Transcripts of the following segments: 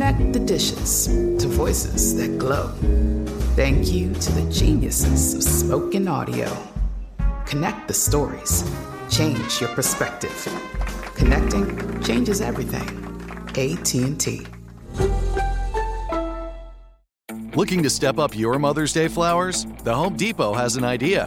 Connect the dishes to voices that glow. Thank you to the geniuses of spoken audio. Connect the stories. Change your perspective. Connecting changes everything. AT&T. Looking to step up your Mother's Day flowers? The Home Depot has an idea.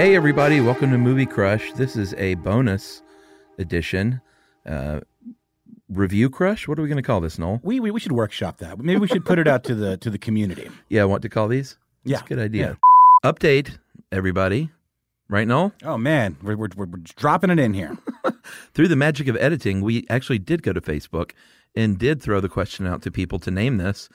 Hey, everybody, welcome to Movie Crush. This is a bonus edition. Uh, review Crush? What are we going to call this, Noel? We, we we should workshop that. Maybe we should put it out to the to the community. Yeah, what to call these? Yeah. That's a good idea. Update, everybody. Right, Noel? Oh man, we're we're, we're dropping it in here. Through the magic of editing, we actually did go to Facebook and did throw the question out to people to name this.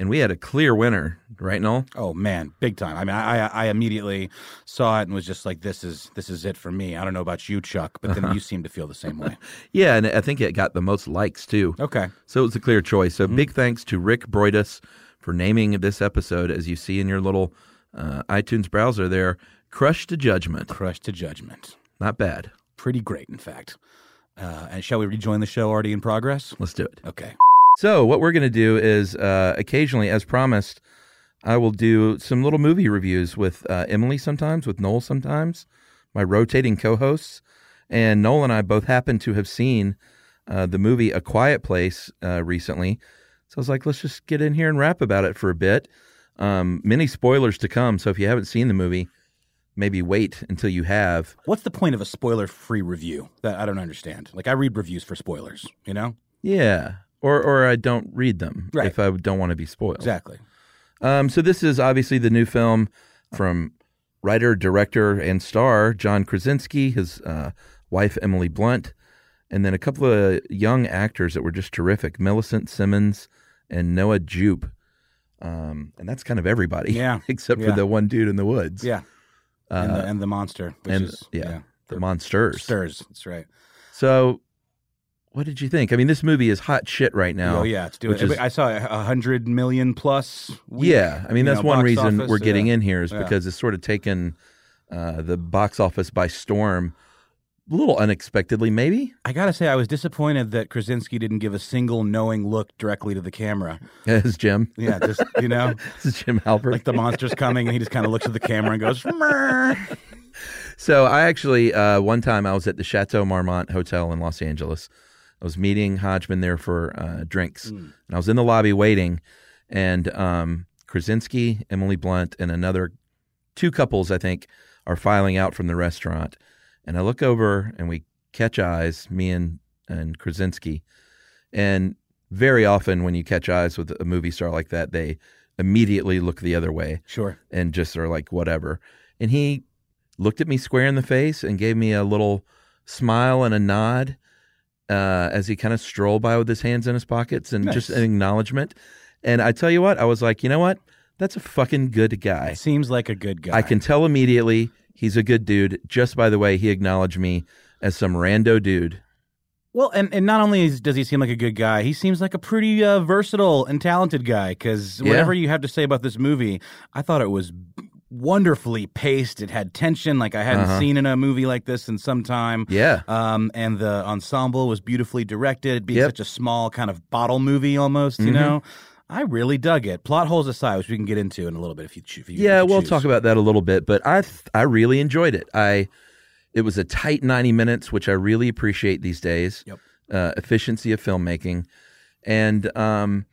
And we had a clear winner, right, Noel? Oh man, big time. I mean, I I immediately saw it and was just like, this is this is it for me. I don't know about you, Chuck, but then you seem to feel the same way. Yeah, and I think it got the most likes too. Okay. So it was a clear choice. So big thanks to Rick Broidus for naming this episode, as you see in your little uh, iTunes browser there, Crush to Judgment. Crush to judgment. Not bad. Pretty great, in fact. Uh, and shall we rejoin the show already in progress? Let's do it. Okay. So what we're going to do is uh, occasionally, as promised, I will do some little movie reviews with uh, Emily sometimes, with Noel sometimes, my rotating co-hosts, and Noel and I both happen to have seen uh, the movie A Quiet Place uh, recently. So I was like, let's just get in here and rap about it for a bit. Um, many spoilers to come, so if you haven't seen the movie, maybe wait until you have. What's the point of a spoiler-free review? That I don't understand. Like I read reviews for spoilers. You know Yeah, or or I don't read them Right. if I don't want to be spoiled. exactly. Um, so this is obviously the new film from writer, director, and star John Krasinski, his uh, wife Emily Blunt, and then a couple of young actors that were just terrific: Millicent Simmonds and Noah Jupe. Um, and that's kind of everybody, Yeah. except for the one dude in the woods. Yeah. and, the, and the monster, which Uh, and is yeah, the monsters. monsters. That's right. So, what did you think? I mean, this movie is hot shit right now. oh yeah, it's doing. is- I saw a hundred million plus. week, Yeah, I mean that's know, one reason office, we're getting yeah. in here is Yeah. because it's sort of taken uh, the box office by storm, a little unexpectedly, maybe. I gotta say, I was disappointed that Krasinski didn't give a single knowing look directly to the camera. As Jim, Yeah, just you know, is Jim Halpert. like the monster's coming, and he just kind of looks at the camera and goes, "Mrr." So I actually uh, one time I was at the Chateau Marmont Hotel in Los Angeles. I was meeting Hodgman there for uh, drinks, and I was in the lobby waiting, and um, Krasinski, Emily Blunt, and another two couples I think are filing out from the restaurant, and I look over and we catch eyes, me and and Krasinski, and very often when you catch eyes with a movie star like that, they immediately look the other way Sure. and just are like whatever. And he looked at me square in the face and gave me a little smile and a nod. Uh, as he kind of strolled by with his hands in his pockets and just an acknowledgement. And I tell you what, I was like, you know what? That's a fucking good guy. Seems like a good guy. I can tell immediately he's a good dude just by the way he acknowledged me as some rando dude. Well, and, and not only is, does he seem like a good guy, he seems like a pretty uh, versatile and talented guy. Because Yeah. whatever you have to say about this movie, I thought it was wonderfully paced. It had tension like I hadn't Uh-huh. seen in a movie like this in some time. Yeah. Um, and the ensemble was beautifully directed, being Yep. such a small kind of bottle movie almost, you Mhm. know? I really dug it. Plot holes aside, which we can get into in a little bit if you, if you Yeah, if you we'll talk about that a little bit, but I th- I really enjoyed it. I it was a tight 90 minutes, which I really appreciate these days. Yep. Uh, efficiency of filmmaking. And um,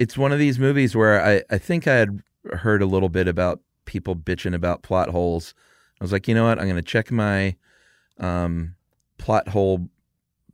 it's one of these movies where I, I think I had heard a little bit about people bitching about plot holes. I was like, you know what? I'm going to check my um, plot hole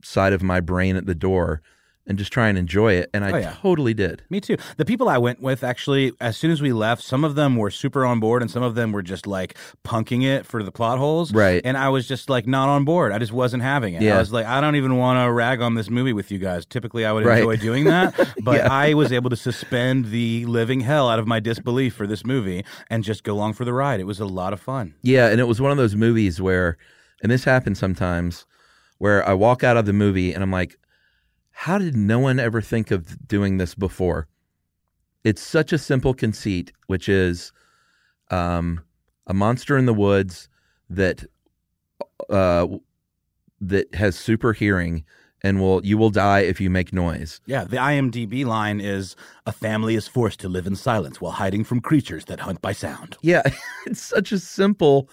side of my brain at the door and just try and enjoy it. And I Oh, yeah. totally did. Me too. The people I went with actually, as soon as we left, some of them were super on board, and some of them were just like punking it for the plot holes. Right. And I was just like not on board. I just wasn't having it. Yeah. I was like, I don't even want to rag on this movie with you guys. Typically, I would Right. enjoy doing that, but Yeah. I was able to suspend the living hell out of my disbelief for this movie and just go along for the ride. It was a lot of fun. Yeah, and it was one of those movies where, and this happens sometimes, where I walk out of the movie and I'm like, how did no one ever think of doing this before? It's such a simple conceit, which is um, a monster in the woods that uh, that has super hearing and will you will die if you make noise. Yeah, the IMDb line is a family is forced to live in silence while hiding from creatures that hunt by sound. Yeah, it's such a simple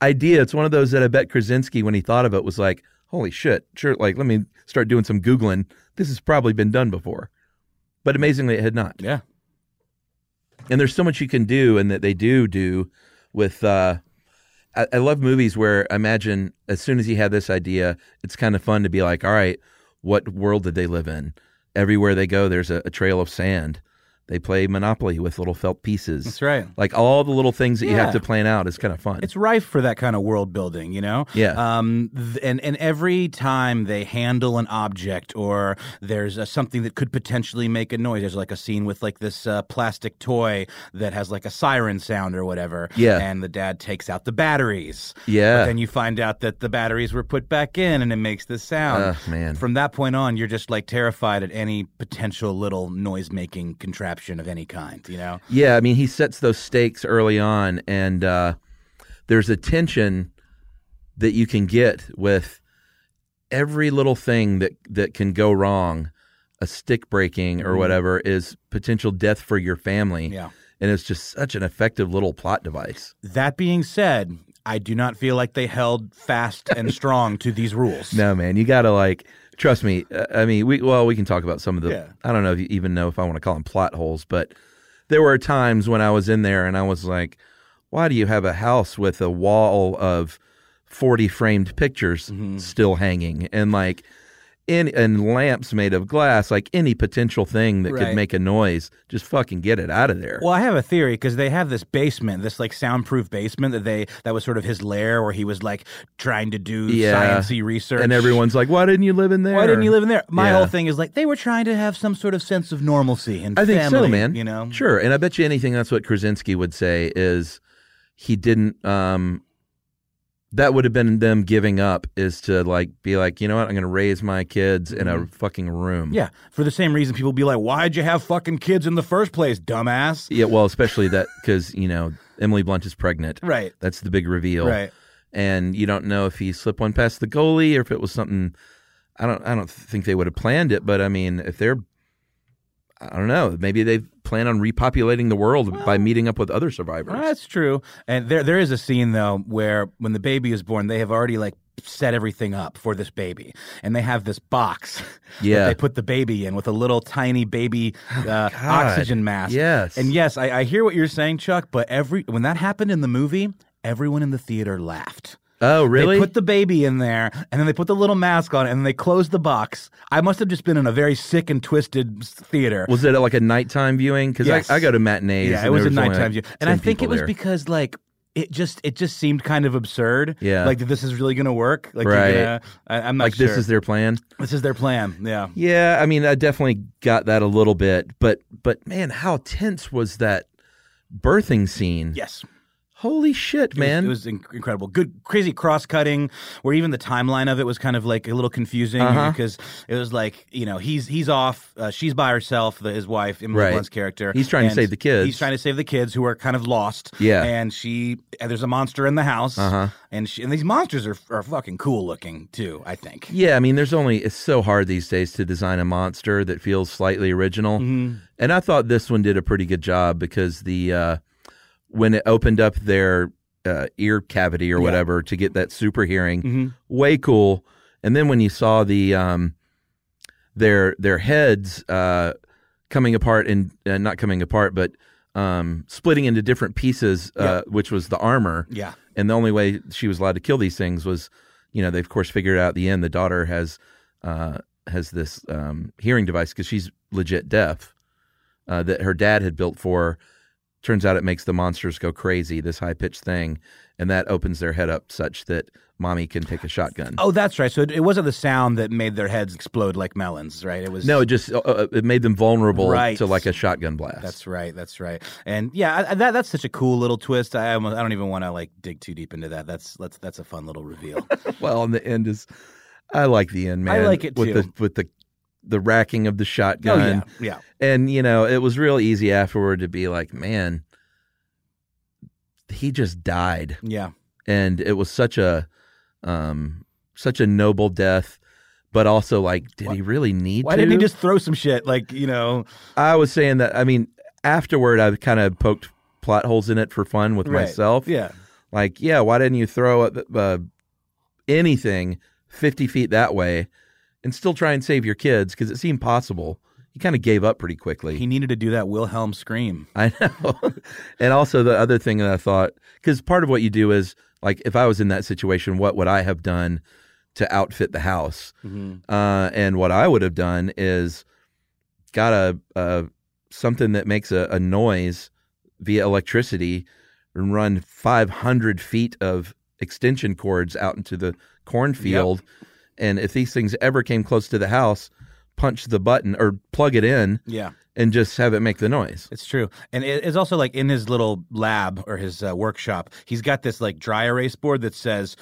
idea. It's one of those that I bet Krasinski, when he thought of it, was like, "Holy shit!" Sure, like let me start doing some googling. This has probably been done before, but amazingly, it had not. Yeah. And there's so much you can do, and that they do do with. Uh, I, I love movies where I imagine as soon as you have this idea, it's kind of fun to be like, "All right, what world did they live in?" Everywhere they go, there's a, a trail of sand. They play Monopoly with little felt pieces. That's right. Like all the little things that you have to plan out is kind of fun. It's rife for that kind of world building, you know. Yeah. Um. th- and and every time they handle an object or there's uh something that could potentially make a noise. There's like a scene with like this uh, plastic toy that has like a siren sound or whatever. Yeah. And the dad takes out the batteries. Yeah. But then you find out that the batteries were put back in, and it makes this sound. Ugh, man. From that point on, you're just like terrified at any potential little noise making contraption of any kind. You know. yeah, I mean, he sets those stakes early on, and uh, there's a tension that you can get with every little thing that that can go wrong. A stick breaking or whatever is potential death for your family. Mm-hmm. Yeah. and it's just such an effective little plot device. That being said, I do not feel like they held fast and strong to these rules. No, man, you gotta like trust me. uh, I mean, we well, we can talk about some of the. Yeah. I don't know if you even know if I want to call them plot holes, but there were times when I was in there and I was like, "Why do you have a house with a wall of forty framed pictures Mm-hmm. still hanging and like?" In, and lamps made of glass, like any potential thing that Right. could make a noise, just fucking get it out of there. Well, I have a theory because they have this basement, this like soundproof basement that they that was sort of his lair where he was like trying to do Yeah. sciencey research. and everyone's like, "Why didn't you live in there? why didn't you live in there? My Yeah. whole thing is like they were trying to have some sort of sense of normalcy and I think family, so, man. You know, sure. And I bet you anything that's what Krasinski would say is he didn't. um That would have been them giving up is to like be like, you know what? I'm going to raise my kids in a fucking room. Mm-hmm. Yeah, for the same reason people be like, "Why'd you have fucking kids in the first place, dumbass?" Yeah. Well, especially that because you know Emily Blunt is pregnant. Right. That's the big reveal. Right. And you don't know if he slipped one past the goalie or if it was something. I don't. I don't think they would have planned it. But I mean, if they're, I don't know. Maybe they plan on repopulating the world by meeting up with other survivors. That's true. And there there is a scene though where when the baby is born, they have already like set everything up for this baby, and they have this box Yeah. that they put the baby in with a little tiny baby uh, oxygen mask. yes. and yes, I, I hear what you're saying, Chuck. But every when that happened in the movie, everyone in the theater laughed. Oh, really? They put the baby in there, and then they put the little mask on, and then they closed the box. I must have just been in a very sick and twisted theater. Was it uh, like a nighttime viewing? Because Yes. I, I go to matinees. Yeah, and it was there a only, nighttime like, view, and I 10 think it people was there. because like it just it just seemed kind of absurd. Yeah. like that this is really going to work. Like, you're Right. gonna- I, am not like sure. this is their plan. this is their plan. Yeah, Yeah, I mean, I definitely got that a little bit, but but man, how tense was that birthing scene? yes. Holy shit, It was- man! it was, inc- incredible. Good, crazy cross cutting. Where even the timeline of it was kind of like a little confusing Uh-huh. because it was like you know he's he's off, uh, she's by herself, the, his wife, Emily Right. Blunt's character. He's trying to save the kids. He's trying to save the kids who are kind of lost. Yeah. and she and there's a monster in the house. Uh-huh. and she, and these monsters are are fucking cool looking too. I think. yeah, I mean, there's only it's so hard these days to design a monster that feels slightly original, Mm-hmm. and I thought this one did a pretty good job because the uh, when it opened up their uh, ear cavity or whatever to get that super hearing, Mm-hmm. way cool. And then when you saw the um, their their heads uh, coming apart and uh, not coming apart, but um, splitting into different pieces, uh, which was the armor. Yeah. And the only way she was allowed to kill these things was, you know, they of course figured out at the end the daughter has uh, has this um, hearing device because she's legit deaf uh, that her dad had built for. her. Turns out it makes the monsters go crazy, this high pitched thing, and that opens their head up such that mommy can take a shotgun. Oh, that's right. So it, it wasn't the sound that made their heads explode like melons, right? It was No, it just uh, uh, it made them vulnerable Right. to like a shotgun blast. That's right. That's right. And yeah, I, I- that that's such a cool little twist. I almost, I don't even want to like dig too deep into that. That's that's that's a fun little reveal. well, and the end is, I like the end, man. I like it with too. the with the the racking of the shotgun. oh yeah, yeah. And you know, it was real easy afterward to be like, man, he just died, Yeah. and it was such a, um, such a noble death. But also, like, did he really need to Why to? didn't he just throw some shit? Like you know, I was saying that. I mean, afterward, I kind of poked plot holes in it for fun with Right. myself. Yeah. Like, yeah, why didn't you throw uh, anything fifty feet that way and still try and save your kids? Because it seemed possible. He kind of gave up pretty quickly. He needed to do that Wilhelm scream. I know. and also the other thing that I thought, because part of what you do is like, if I was in that situation, what would I have done to outfit the house? Uh, and what I would have done is got a, a something that makes a, a noise via electricity and run 500 feet of extension cords out into the cornfield. And if these things ever came close to the house, punch the button or plug it in Yeah. and just have it make the noise. It's true, and it- it's also like in his little lab or his uh, workshop, he's got this like dry erase board that says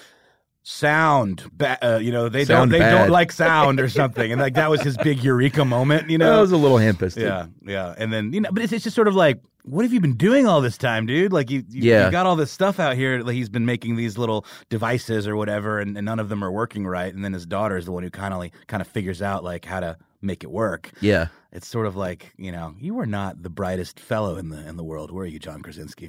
"sound." Ba- uh, you know, they Sound don't they bad. don't like sound or something, and like that was his big eureka moment. You know That was a little ham-fisted. yeah, yeah, and then you know, but it's, it's just sort of like, what have you been doing all this time, dude? Like you, you, Yeah. you got all this stuff out here. Like he's been making these little devices or whatever, and, and none of them are working right. And then his daughter is the one who kind of like kind of figures out like how to make it work. Yeah. It's sort of like you know, you were not the brightest fellow in the in the world, were you, John Krasinski?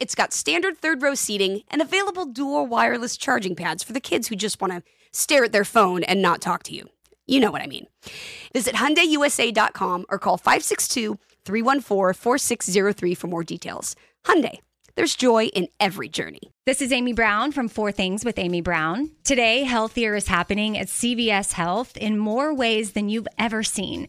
it's got standard third row seating and available dual wireless charging pads for the kids who just want to stare at their phone and not talk to you. You know what I mean. Visit HyundaiUSA.com or call 562 314 4603 for more details. Hyundai, there's joy in every journey. This is Amy Brown from Four Things with Amy Brown. Today, Healthier is happening at CVS Health in more ways than you've ever seen.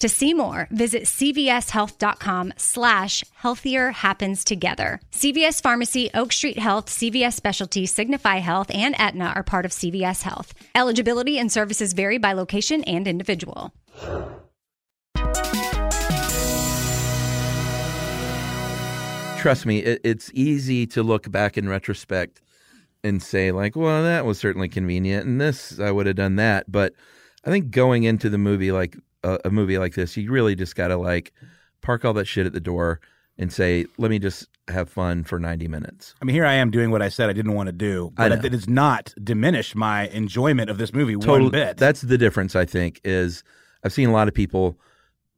To see more, visit cvshealth.com slash healthier happens together. CVS Pharmacy, Oak Street Health, CVS Specialty, Signify Health, and Aetna are part of CVS Health. Eligibility and services vary by location and individual. trust me, it, it's easy to look back in retrospect and say like, well, that was certainly convenient, and this I would have done that. But I think going into the movie like uh, a movie like this, you really just got to like park all that shit at the door and say, let me just have fun for 90 minutes. I mean, here I am doing what I said I didn't want to do, but it does not diminish my enjoyment of this movie Total, one bit. That's the difference, I think, is I've seen a lot of people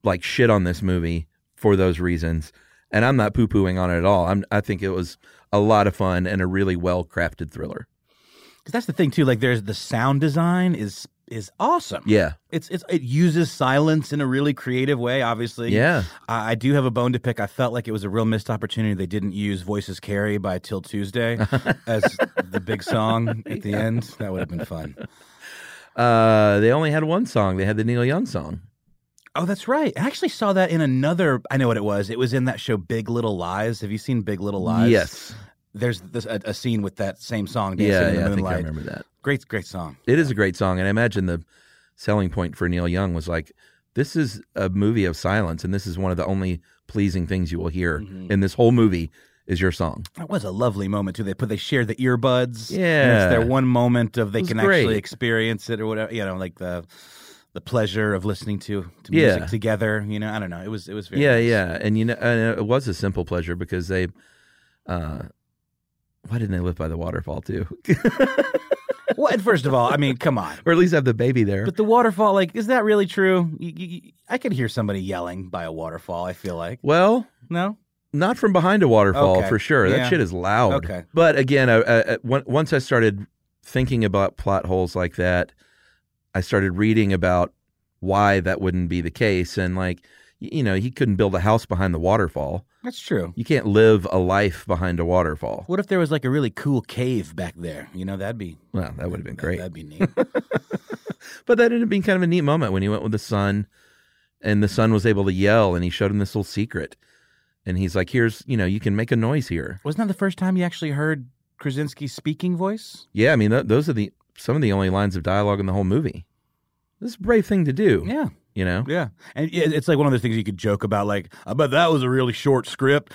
like shit on this movie for those reasons and I'm not poo pooing on it at all. I'm, I think it was a lot of fun and a really well crafted thriller. Because that's the thing too. Like, there's the sound design is is awesome. Yeah, it's it's it uses silence in a really creative way. Obviously, yeah. I, I do have a bone to pick. I felt like it was a real missed opportunity. They didn't use "Voices Carry" by 'Til Tuesday as the big song at the yeah. end. That would have been fun. Uh, they only had one song. They had the Neil Young song. Oh, that's right. I actually saw that in another. I know what it was. It was in that show Big Little Lies. Have you seen Big Little Lies? Yes. There's this, a, a, scene with that same song. Dancing yeah, in the yeah, Moonlight. I think I remember that. Great, great song. It is a great song, and I imagine the selling point for Neil Young was like, this is a movie of silence, and this is one of the only pleasing things you will hear mm-hmm. in this whole movie is your song. That was a lovely moment too. They put they share the earbuds. Yeah, it's their one moment of they can great. actually experience it or whatever. You know, like the the pleasure of listening to, to music yeah. together. You know, I don't know. It was it was very yeah, nice. yeah, and you know, and it was a simple pleasure because they, uh, why didn't they live by the waterfall too? well, first of all, I mean, come on, or at least have the baby there. But the waterfall, like, is that really true? You, you, I could hear somebody yelling by a waterfall. I feel like. Well, no. Not from behind a waterfall okay. for sure. Yeah. That shit is loud. Okay. But again, I, I, once I started thinking about plot holes like that, I started reading about why that wouldn't be the case. And like, you know, he couldn't build a house behind the waterfall. That's true. You can't live a life behind a waterfall. What if there was like a really cool cave back there? You know, that'd be well, that would have been great. That'd be neat. but that ended up being kind of a neat moment when he went with the son, and the son was able to yell, and he showed him this little secret, and he's like, "Here's, you know, you can make a noise here." Wasn't that the first time you actually heard Krasinski's speaking voice? Yeah, I mean, th- those are the some of the only lines of dialogue in the whole movie. This is a brave thing to do. Yeah. You know? Yeah. And it's like one of those things you could joke about, like, I bet that was a really short script.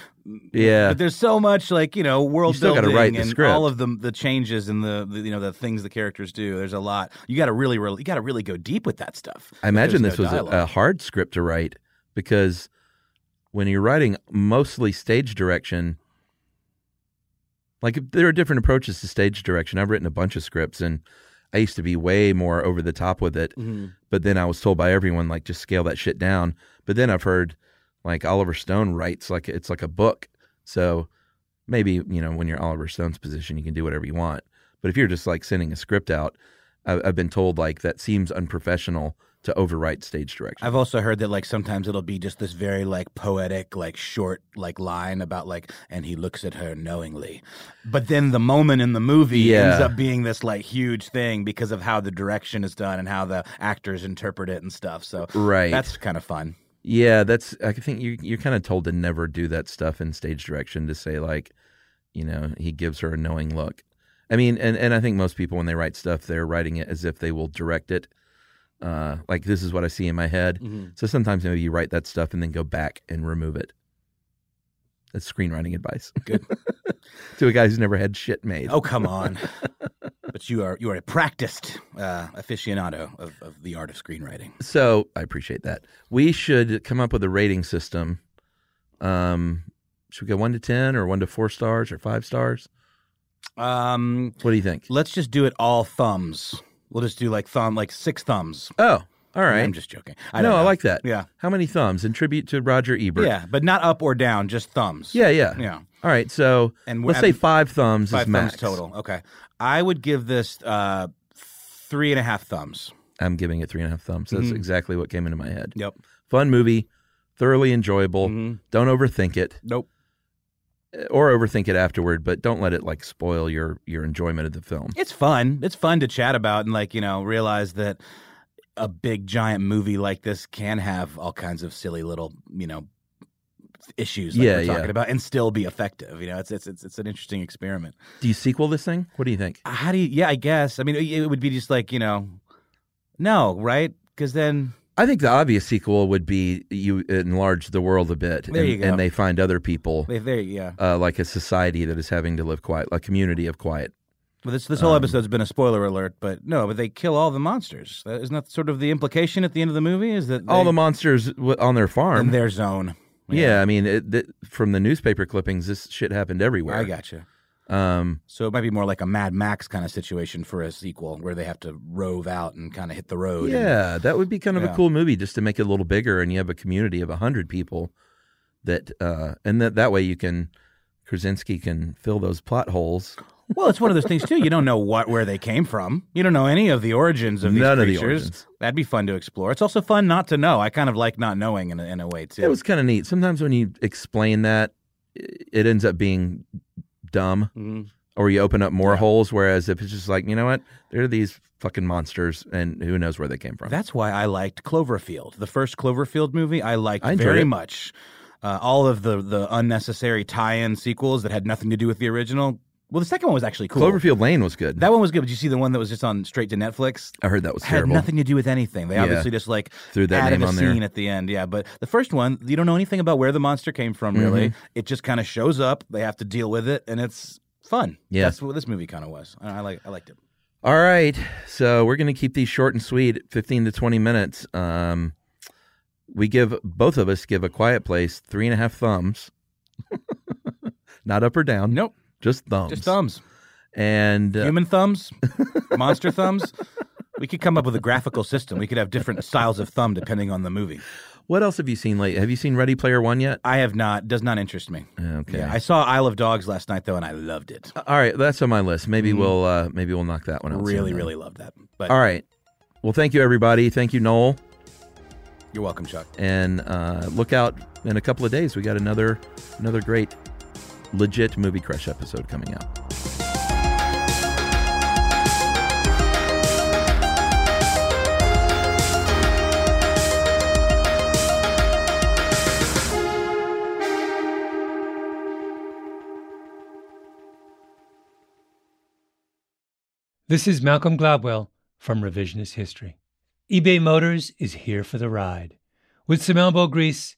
Yeah. But there's so much, like, you know, world you still building write and script. all of the, the changes and the, the, you know, the things the characters do. There's a lot. You got to really, really, you got to really go deep with that stuff. I imagine this no was a, a hard script to write because when you're writing mostly stage direction, like there are different approaches to stage direction. I've written a bunch of scripts and I used to be way more over the top with it. Mm-hmm. But then I was told by everyone like just scale that shit down. But then I've heard like Oliver Stone writes like it's like a book. So maybe, you know, when you're Oliver Stone's position, you can do whatever you want. But if you're just like sending a script out, I've, I've been told like that seems unprofessional to overwrite stage direction. I've also heard that like sometimes it'll be just this very like poetic, like short like line about like and he looks at her knowingly. But then the moment in the movie Yeah. ends up being this like huge thing because of how the direction is done and how the actors interpret it and stuff. So Right. that's kind of fun. Yeah, that's. I think you you're kind of told to never do that stuff in stage direction. To say like, you know, he gives her a knowing look. I mean, and and I think most people when they write stuff, they're writing it as if they will direct it. Uh, like this is what I see in my head. So sometimes maybe you write that stuff and then go back and remove it. That's screenwriting advice. Good. to a guy who's never had shit made. Oh come on! but you are you are a practiced uh, aficionado of, of the art of screenwriting. So I appreciate that. We should come up with a rating system. Um, should we go one to ten or one to four stars or five stars? Um, What do you think? let's just do it all thumbs. We'll just do like thumb, like six thumbs. Oh, All right. I'm just joking. I no, I like that. Yeah. How many thumbs? In tribute to Roger Ebert. Yeah, but not up or down, just thumbs. Yeah, yeah. Yeah. All right. So And let's say five thumbs Five is max. thumbs total. Okay. I would give this uh, three and a half thumbs. I'm giving it three and a half thumbs. That's Mhm. exactly what came into my head. Yep. Fun movie, thoroughly enjoyable. Mhm. Don't overthink it, Nope. Or overthink it afterward, but don't let it like spoil your your enjoyment of the film. It's fun. It's fun to chat about and like, you know, realize that a big giant movie like this can have all kinds of silly little, you know, issues like Yeah, we're yeah. talking about and still be effective. You know, it's it's it's, it's an interesting experiment. Do you sequel this thing? What do you think? How do you yeah, I guess. I mean it it would be just like, you know, no, right? Cuz then I think the obvious sequel would be you enlarge the world a bit, There and, you go. and they find other people, they there yeah. uh, like a society that is having to live quiet, a community of quiet. Well, this this whole Um, episode's been a spoiler alert, but no, but they kill all the monsters. That, isn't that sort of the implication at the end of the movie? Is that All the monsters w- on their farm. in their zone? yeah. I mean, it, th- from the newspaper clippings, this shit happened everywhere. I gotcha. Um, So it might be more like a Mad Max kind of situation for a sequel, where they have to rove out and kind of hit the road. and- yeah, that would be kind of Yeah. a cool movie just to make it a little bigger, and you have a community of a hundred people that, uh, and that that way you can Krasinski can fill those plot holes. well, it's one of those things too. You don't know what where they came from. You don't know any of the origins of these None of the creatures. That'd be fun to explore. It's also fun not to know. I kind of like not knowing in a, in a way too. It was kind of neat. Sometimes when you explain that, it ends up being dumb, Mhm. or you open up more holes. Whereas if it's just like, you know what, there are these fucking monsters, and who knows where they came from. That's why I liked Cloverfield, the first Cloverfield movie. I liked I very it. much. Uh, all of the the unnecessary tie-in sequels that had nothing to do with the original. Well, the second one was actually cool. Cloverfield Lane was good. That one was good. But you see the one that was just on straight to Netflix? I heard that was had terrible. nothing to do with anything. They obviously just like Threw that added name a on there. scene at the end. Yeah, but the first one, you don't know anything about where the monster came from. Really, Mm-hmm. it just kind of shows up. They have to deal with it, and it's fun. Yeah. that's what this movie kind of was. I, I like. I liked it. All right, so we're going to keep these short and sweet, fifteen to twenty minutes. Um, we give both of us give a Quiet Place three and a half thumbs, not up or down. Nope, just thumbs. just thumbs. And uh, Human thumbs, monster thumbs. We could come up with a graphical system. We could have different styles of thumb depending on the movie. what else have you seen late? Have you seen Ready Player One yet? I have not. Does not interest me. Okay. Yeah, I saw Isle of Dogs last night though, and I loved it. All right, that's on my list. Maybe we'll uh, maybe we'll knock that one out. Really, really love that. But All right. Well, thank you everybody. Thank you, Noel. you're welcome, Chuck. And uh, look out in a couple of days. We got another another great legit movie crush episode coming out. This is Malcolm Gladwell from Revisionist History. eBay Motors is here for the ride. With some elbow grease,